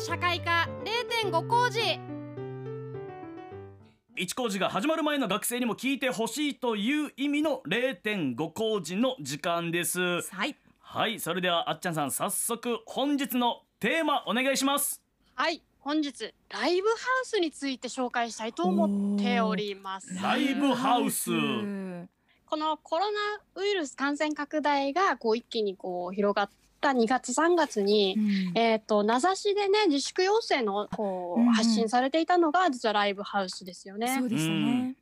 社会科0.5工事。一工事が始まる前の学生にも聞いてほしいという意味の0.5工事の時間です。はい。はいそれではあっちゃんさん早速本日のテーマお願いします。はい、本日ライブハウスについて紹介したいと思っております。ライブハウス。このコロナウイルス感染拡大がこう一気にこう広がった2月3月に、えっ、と名指しでね自粛要請のこうんう発信されていたのが実はライブハウスですよね。そうですね。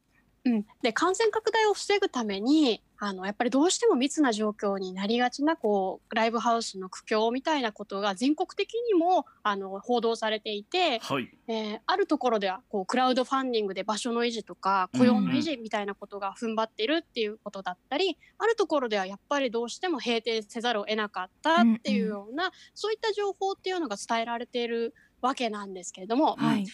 うん、で感染拡大を防ぐためにあのやっぱりどうしても密な状況になりがちなこうライブハウスの苦境みたいなことが全国的にもあの報道されていて、はい。えーあるところではこうクラウドファンディングで場所の維持とか雇用の維持みたいなことが踏ん張っているっていうことだったり、あるところではやっぱりどうしても閉店せざるを得なかったっていうような、そういった情報っていうのが伝えられているわけなんですけれども、はい。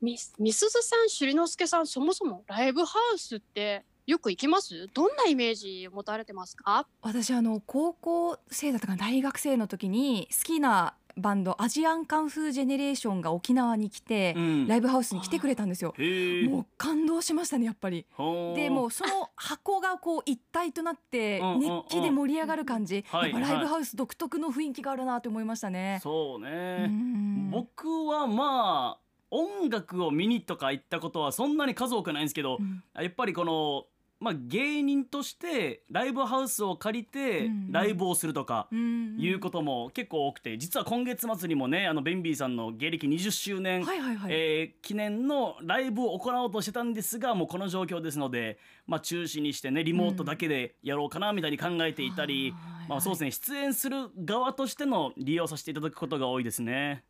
みみすずさん、しりのすけさん、そもそもライブハウスってよく行きます？どんなイメージを持たれてますか？私あの高校生だったかな大学生の時に好きなバンドアジアンカンフージェネレーションが沖縄に来て、うん。ライブハウスに来てくれたんですよ。もう感動しましたねやっぱり。でもうその箱がこう一体となって熱気で盛り上がる感じ、はいやっぱライブハウス独特の雰囲気があるなと思いましたね。そううねん。僕はまあ音楽を見にとか行ったことはそんなに数多くないんですけどうん。やっぱりこのまあ芸人としてライブハウスを借りてうんライブをするとかうんいうことも結構多くて実は今月末にもねあのベンビーさんの芸歴20周年、はいはいはい、えー記念のライブを行おうとしてたんですがもうこの状況ですので、まあ、中止にしてねリモートだけでやろうかなみたいに考えていたり、まあ、そうですね出演する側としての利用させていただくことが多いですね。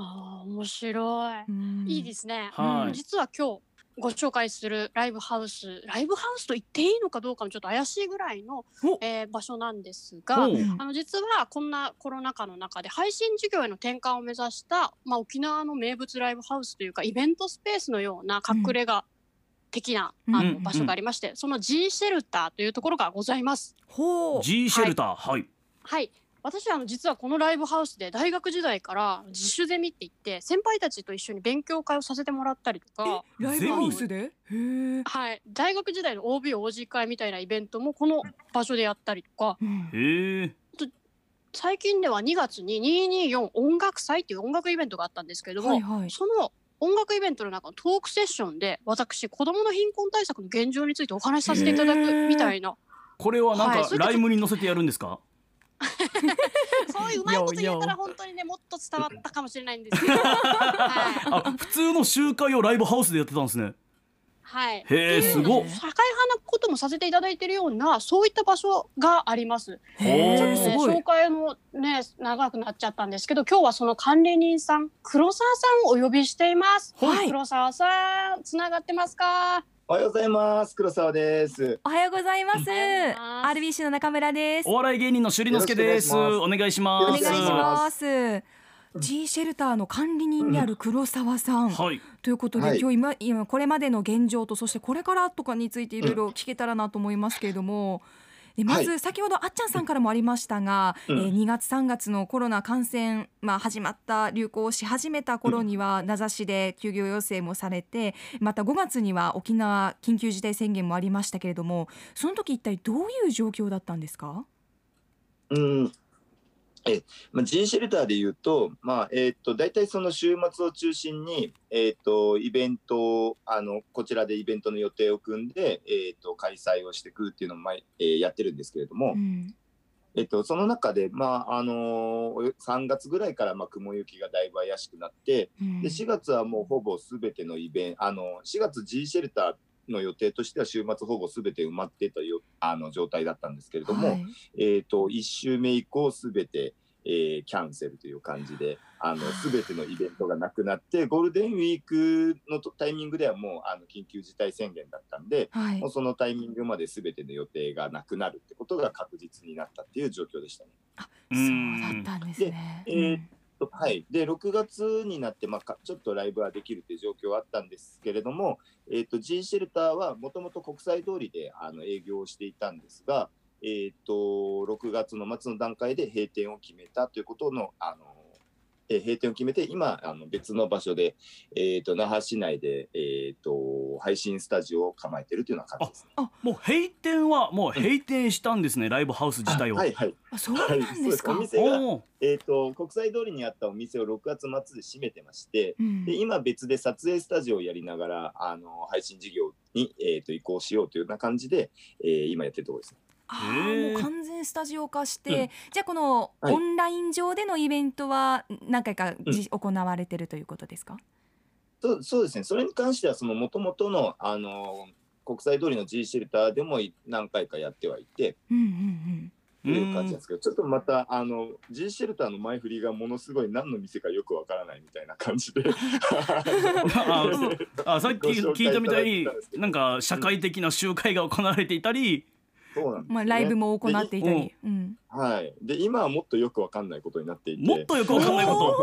あー面白い、うん。いいですね、はい。うん。実は今日ご紹介するライブハウスライブハウスと言っていいのかどうかもちょっと怪しいぐらいのお、えー場所なんですが、あの実はこんなコロナ禍の中で配信事業への転換を目指した、まあ、沖縄の名物ライブハウスというかイベントスペースのような隠れ家的な、うんあうん。の場所がありまして、その G シェルターというところがございます。ほう。G シェルターはい、はい私はあの実はこのライブハウスで大学時代から自主ゼミって言って先輩たちと一緒に勉強会をさせてもらったりとか、ライブハウスで？へえ、はい、大学時代の OBOG 会みたいなイベントもこの場所でやったりとか。最近では2月に224音楽祭っていう音楽イベントがあったんですけれども、はいはい。その音楽イベントの中のトークセッションで私子どもの貧困対策の現状についてお話しさせていただくみたいな。これはなんかはい。ライムに載せてやるんですか、そういううまいこと言えたら本当にねもっと伝わったかもしれないんですけど、はい。あ普通の集会をライブハウスでやってたんですねはい、へえすごっ社会派なこともさせていただいているようなそういった場所があります。ほへうちょっとねえすごい紹介もね長くなっちゃったんですけど今日はその管理人さん黒沢さんをお呼びしています。はい黒沢さんつながってますか？おはようございます。黒沢です。おはようございます RBC の中村ですお笑い芸人の朱里之助ですよお願いしますお願いします。G シェルターの管理人である黒沢さん、はい。ということで、はい。今日今今これまでの現状とそしてこれからとかについていろいろ聞けたらなと思いますけれども。でまず先ほどあっちゃんさんからもありましたが、うん。えー2月3月のコロナ感染、まあ、始まった流行し始めた頃には名指しで休業要請もされてまた5月には沖縄緊急事態宣言もありましたけれどもその時一体どういう状況だったんですか？うん。え、まあ、G シェルターで言うと、まあ、えっ、と、大体その週末を中心に、えっ、と、イベントを、あの、こちらでイベントの予定を組んで、えっ、と、開催をしていくっていうのを、まあ、えーやってるんですけれども、うん。えっと、その中で、まあ、あのー、3月ぐらいから、まあ、雲行きがだいぶ怪しくなって、うん。で4月はもうほぼすべてのイベント、あの4月 G シェルターの予定としては週末ほぼすべて埋まっていたよあの状態だったんですけれども、はい。えー、と1週目以降すべて、えーキャンセルという感じであのすべてのイベントがなくなってゴールデンウィークのとタイミングではもうあの緊急事態宣言だったんで、はい。もうそのタイミングまですべての予定がなくなるってことが確実になったっていう状況でしたね。そうだったんですね。でえーはい、で6月になって、まあ、ちょっとライブはできるという状況はあったんですけれども、えー、と G シェルターはもともと国際通りであの営業をしていたんですが、えー、と6月の末の段階で閉店を決めたということのあのえー閉店を決めて今あの別の場所で、えー、と那覇市内で、えー、と配信スタジオを構えてるというような感じですね。もう閉店はもう閉店したんですね、ライブハウス自体を。はいはいあそうはいなんですか、そうですお店がえー、と国際通りにあったお店を6月末で閉めてまして、うんで今別で撮影スタジオをやりながらあの配信事業に、えー、と移行しようというような感じで、えー今やってるところですね。もう完全スタジオ化して、うん。じゃあこのはい。オンライン上でのイベントは何回かじ、行われてるということですか？そうそうですね。それに関してはもともとのあの国際通りの G シェルターでも何回かやってはいてうんうんという感じなんですけどちょっとまたあの G シェルターの前振りがものすごい何の店かよくわからないみたいな感じで。ああさっき聞いたみたいになんか社会的な集会が行われていたり、うんそうなんですよね。まあライブも行っていたり、うん、はい。で今はもっとよくわかんないことになっていて。もっとよくわかんないこ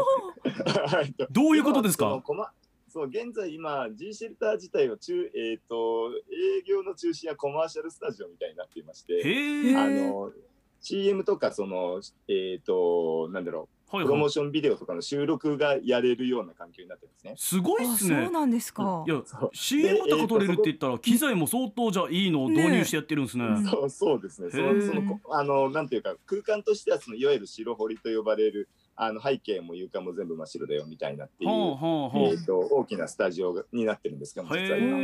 はいと？どういうことですか？今そう現在今 G シェルター自体は中えっ、と営業の中心はコマーシャルスタジオみたいになっていまして。あの CM とかそのえっ、となんだろうプロはい。はいモーションビデオとかの収録がやれるような環境になってるんですね。すごいっあすね。そうなんですか。いやそう。CM とか撮れるって言ったら機材も相当じゃいいのを導入してやってるんですね。ねそうそうですね。そのそのこあのなんていうか空間としてはそのいわゆる白堀と呼ばれるあの背景も床も全部真っ白だよみたいなっていう、はあはあはえー、と大きなスタジオがになってるんですけども実は今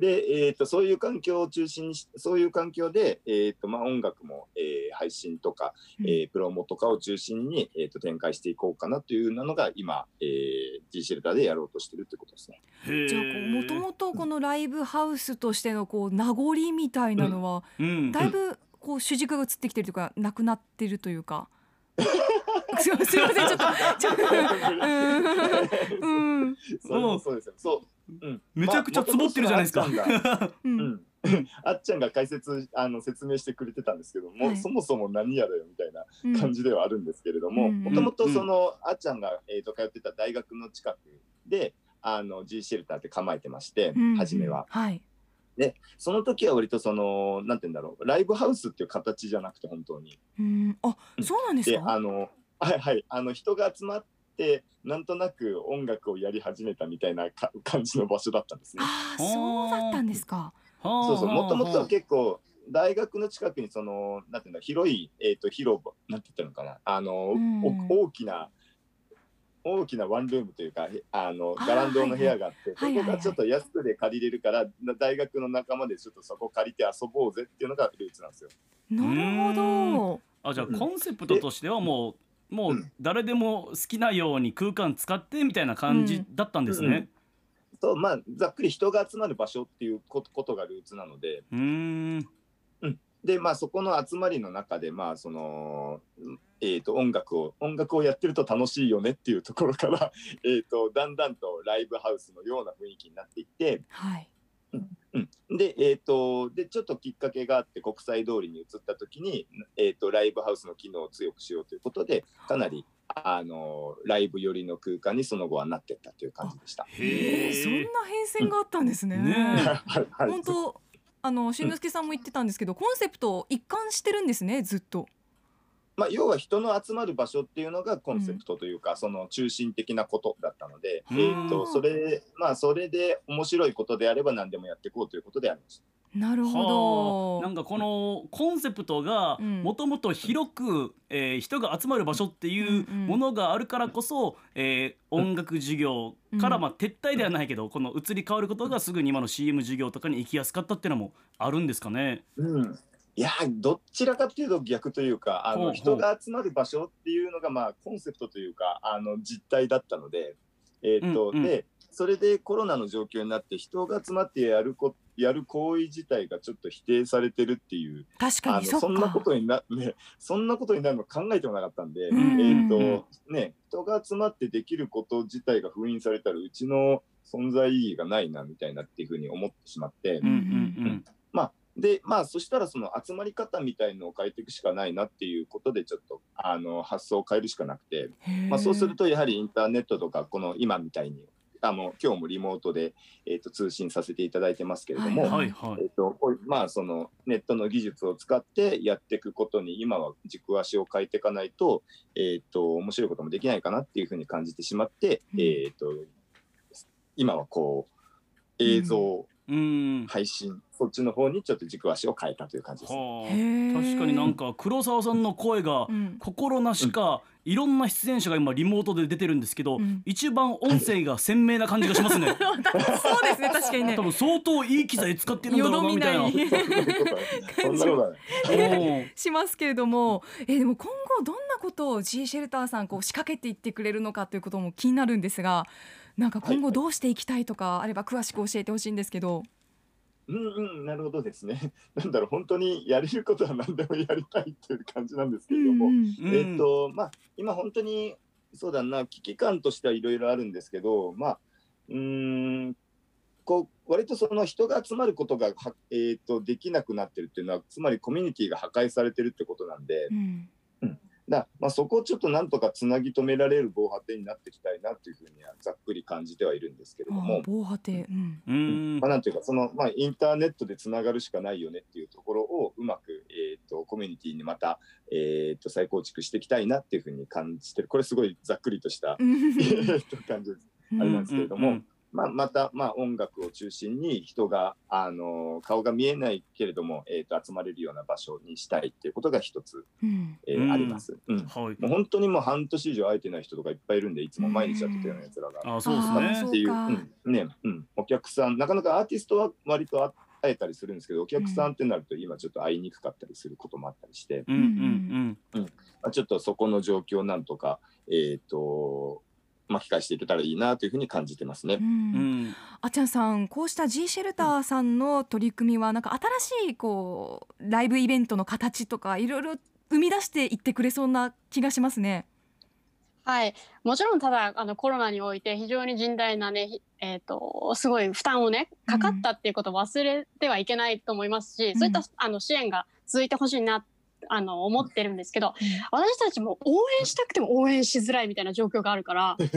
で、えー、とそういう環境を中心にしそういう環境で、えーとまあ、音楽も、えー配信とか、えープロモとかを中心に、えー、と展開していこうかなというのが今、えー、G シェルターでやろうとしてるってことですね。じゃあこうもともとこのライブハウスとしてのこう名残みたいなのは、うんだいぶこう主軸が移ってきてるというかなくなってるというか。すいませんすいませんちょっとちょっとうん。うん。そうそうですよ。そう、うん、めちゃくちゃ積もってるじゃないですか。まあっちゃんがう うん。んあっちゃんが解説あの説明してくれてたんですけども、はい。そもそも何やだよみたいなうん。感じではあるんですけれどもうんもともとそのあっちゃんが、えー、と通ってた大学の近くであの G シェルターって構えてまして、うん。初めは。はいその時は割とそのなんて言うんだろうライブハウスっていう形じゃなくて本当に。うん。あうん。そうなんですでかあのはいはい。あの人が集まってなんとなく音楽をやり始めたみたいなか感じの場所だったんですね。あーそうだったんですか。そうそう。もともとはは結構大学の近くにそのなんていうんだ広いえっ、と広場なんて言ったのかな。あの、うん。お大きな大きなワンルームというかへあのガランドの部屋があって、はいはい。そこがちょっと安くで借りれるからな大学の仲間でちょっとそこ借りて遊ぼうぜっていうのがルーツなんですよ。なるほど。あじゃあうん。コンセプトとしてはもうもう誰でも好きなように空間使ってみたいな感じだったんですね。とまあざっくり人が集まる場所っていうことことがルーツなので。うーん。でまあそこの集まりの中でまあその、えー、と音楽を音楽をやってると楽しいよねっていうところから えーとだんだんとライブハウスのような雰囲気になっていって、はいうん、で,、えー、とでちょっときっかけがあって国際通りに移った時に、えー、とライブハウスの機能を強くしようということでかなりあのライブ寄りの空間にその後はなっていったという感じでした。えーそんな変遷があったんですね。ねはいはい本当あのしんのすけさんも言ってたんですけど、コンセプト一貫してるんですねずっと。まあ、要は人の集まる場所っていうのがコンセプトというか、その中心的なことだったので、うん。えー、とそれまあそれで面白いことであれば何でもやっていこうということでありました。なるはほど。あ。なんかこのコンセプトがうん。もともと広く、えー人が集まる場所っていううんうん。ものがあるからこそ、えー音楽事業から、うん。まあ、撤退ではないけどこの移り変わることがすぐに今の CM 事業とかに行きやすかったっていうのもあるんですかね。うんいやどちらかというと逆というかあの人が集まる場所っていうのがまあコンセプトというかあの実態だったので,、えーとうんうん。でそれでコロナの状況になって人が集まってやるこやる行為自体がちょっと否定されてるっていう確かあにそんなことにな、ね、そんなことになるの考えてもなかったんで、うんえっ、とね人が集まってできること自体が封印されたらうちの存在意義がないなみたいなっていうふうに思ってしまって、うんうんでまあそしたらその集まり方みたいのを変えていくしかないなっていうことでちょっとあの発想を変えるしかなくて、まあ、そうするとやはりインターネットとかこの今みたいにあの今日もリモートで、えー、と通信させていただいてますけれども、はいはい。はいえーとまあ、そのネットの技術を使ってやっていくことに今は軸足を変えていかないと,、えー、と面白いこともできないかなっていうふうに感じてしまって、うん。えー、と今はこう映像うん配信、そっちの方にちょっと軸足を変えたという感じです。はあ。へー。確かになんか黒沢さんの声がうん。心なしか、いろんな出演者が今リモートで出てるんですけど、うん。一番音声が鮮明な感じがしますね。そうですね確かにね。多分相当いい機材使ってるんだろうなみたいな。よどみない。そんなことはない。おー しますけれども、えーでも今後どんなことを G シェルターさんこう仕掛けていってくれるのかということも気になるんですがなんか今後どうしていきたいとかあれば詳しく教えてほしいんですけど。うんうん、なるほどですね。なんだろう、本当にやれることは何でもやりたいっていう感じなんですけれども、うんうん。うん。えっ、と、まあ、今本当に、そうだな、危機感としてはいろいろあるんですけど、まあ、うーん、こう、割とその人が集まることがは、えー、とできなくなってるっていうのは、つまりコミュニティが破壊されてるってことなんで、うんだまあ、そこをちょっとなんとかつなぎ止められる防波堤になっていきたいなっていうふうにはざっくり感じてはいるんですけれども。防波堤、うん。うん。まあ、なんていうかその、まあ、インターネットでつながるしかないよねっていうところをうまく、えー、とコミュニティにまた、えー、と再構築していきたいなっていうふうに感じてる。これすごいざっくりとした、感じです。あれなんですけれども、うんうんまあ、また、まあ、音楽を中心に人が、あの顔が見えないけれども、えー、と集まれるような場所にしたいっていうことが一つ、うん。えーうんあります。うん。はい。もう本当にもう半年以上会えてない人とかいっぱいいるんでいつも毎日やってたようなやつらが。あそうですね。っていう、か。うん。ね。うん、お客さんなかなかアーティストは割とあ会えたりするんですけどお客さんってなると今ちょっと会いにくかったりすることもあったりして、うん。うん。まあ、ちょっとそこの状況をなんとか、えー、と巻き返していけたらいいなというふうに感じてますねう。うんうんあっちゃんさんこうした G シェルターさんの取り組みはなんか新しいこうライブイベントの形とかいろいろ生み出していってくれそうな気がしますね。はい、もちろんただあのコロナにおいて非常に甚大なね、ひえー、とすごい負担をねかかったっていうことを忘れてはいけないと思いますし、んそういったあの支援が続いてほしいなあの思ってるんですけど、私たちも応援したくても応援しづらいみたいな状況があるから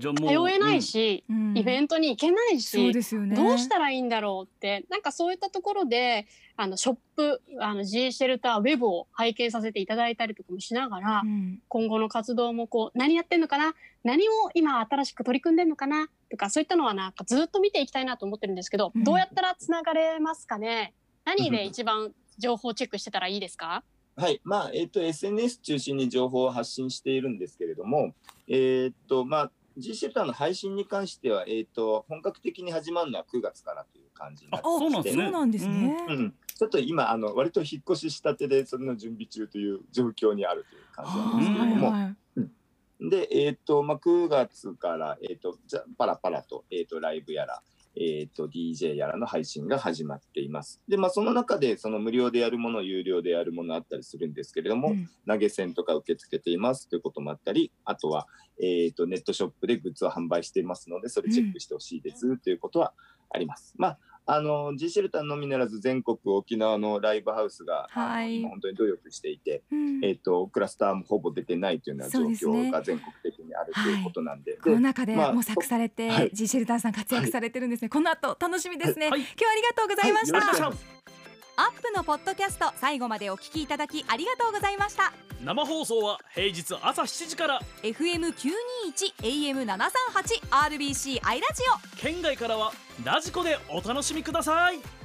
通えないし、うん。うん。イベントに行けないそうし、ですよね。どうしたらいいんだろうってなんかそういったところであのショップあの G シェルターウェブを拝見させていただいたりとかもしながら、うん。今後の活動もこう何やってんのかな何を今新しく取り組んでんのかなとかそういったのはなんかずっと見ていきたいなと思ってるんですけど、うん。どうやったらつながれますかね？何で一番情報チェックしてたらいいですか？はい、まあ、えっ、と、SNS 中心に情報を発信しているんですけれども、えっ、と、まあ、G シェルターの配信に関しては、えっ、と、本格的に始まるのは9月からという感じになってあそうなんですね。そうなんですね。うん、ちょっと今、あの、割と引っ越ししたてで、それの準備中という状況にあるという感じなんですけれども、はいはい。で、えっ、と、まあ、9月から、えっ、と、じゃ、パラパラと、えっ、と、ライブやら、えっ、と、DJ やらの配信が始まっています。で、まあ、その中で、その無料でやるもの、有料でやるものあったりするんですけれども、うん。投げ銭とか受け付けています。ということもあったり、あとは、えっ、と、ネットショップでグッズを販売していますので、それチェックしてほしいです。ということはあります。まあ、あの、G シェルターのみならず全国沖縄のライブハウスが、はい。今本当に努力していて、うん。えっ、と、クラスターもほぼ出てないというような状況が全国的るということなんで。こので中でまあ模索されて、はい G シェルターさん活躍されてるんですね。この後楽しみですね。はい今日はありがとうございました。アップのポッドキャスト最後までお聞きいただきありがとうございました。生放送は平日朝7時から FM 九二一 AM 七三八 RBC アイラジオ。県外からはラジコでお楽しみください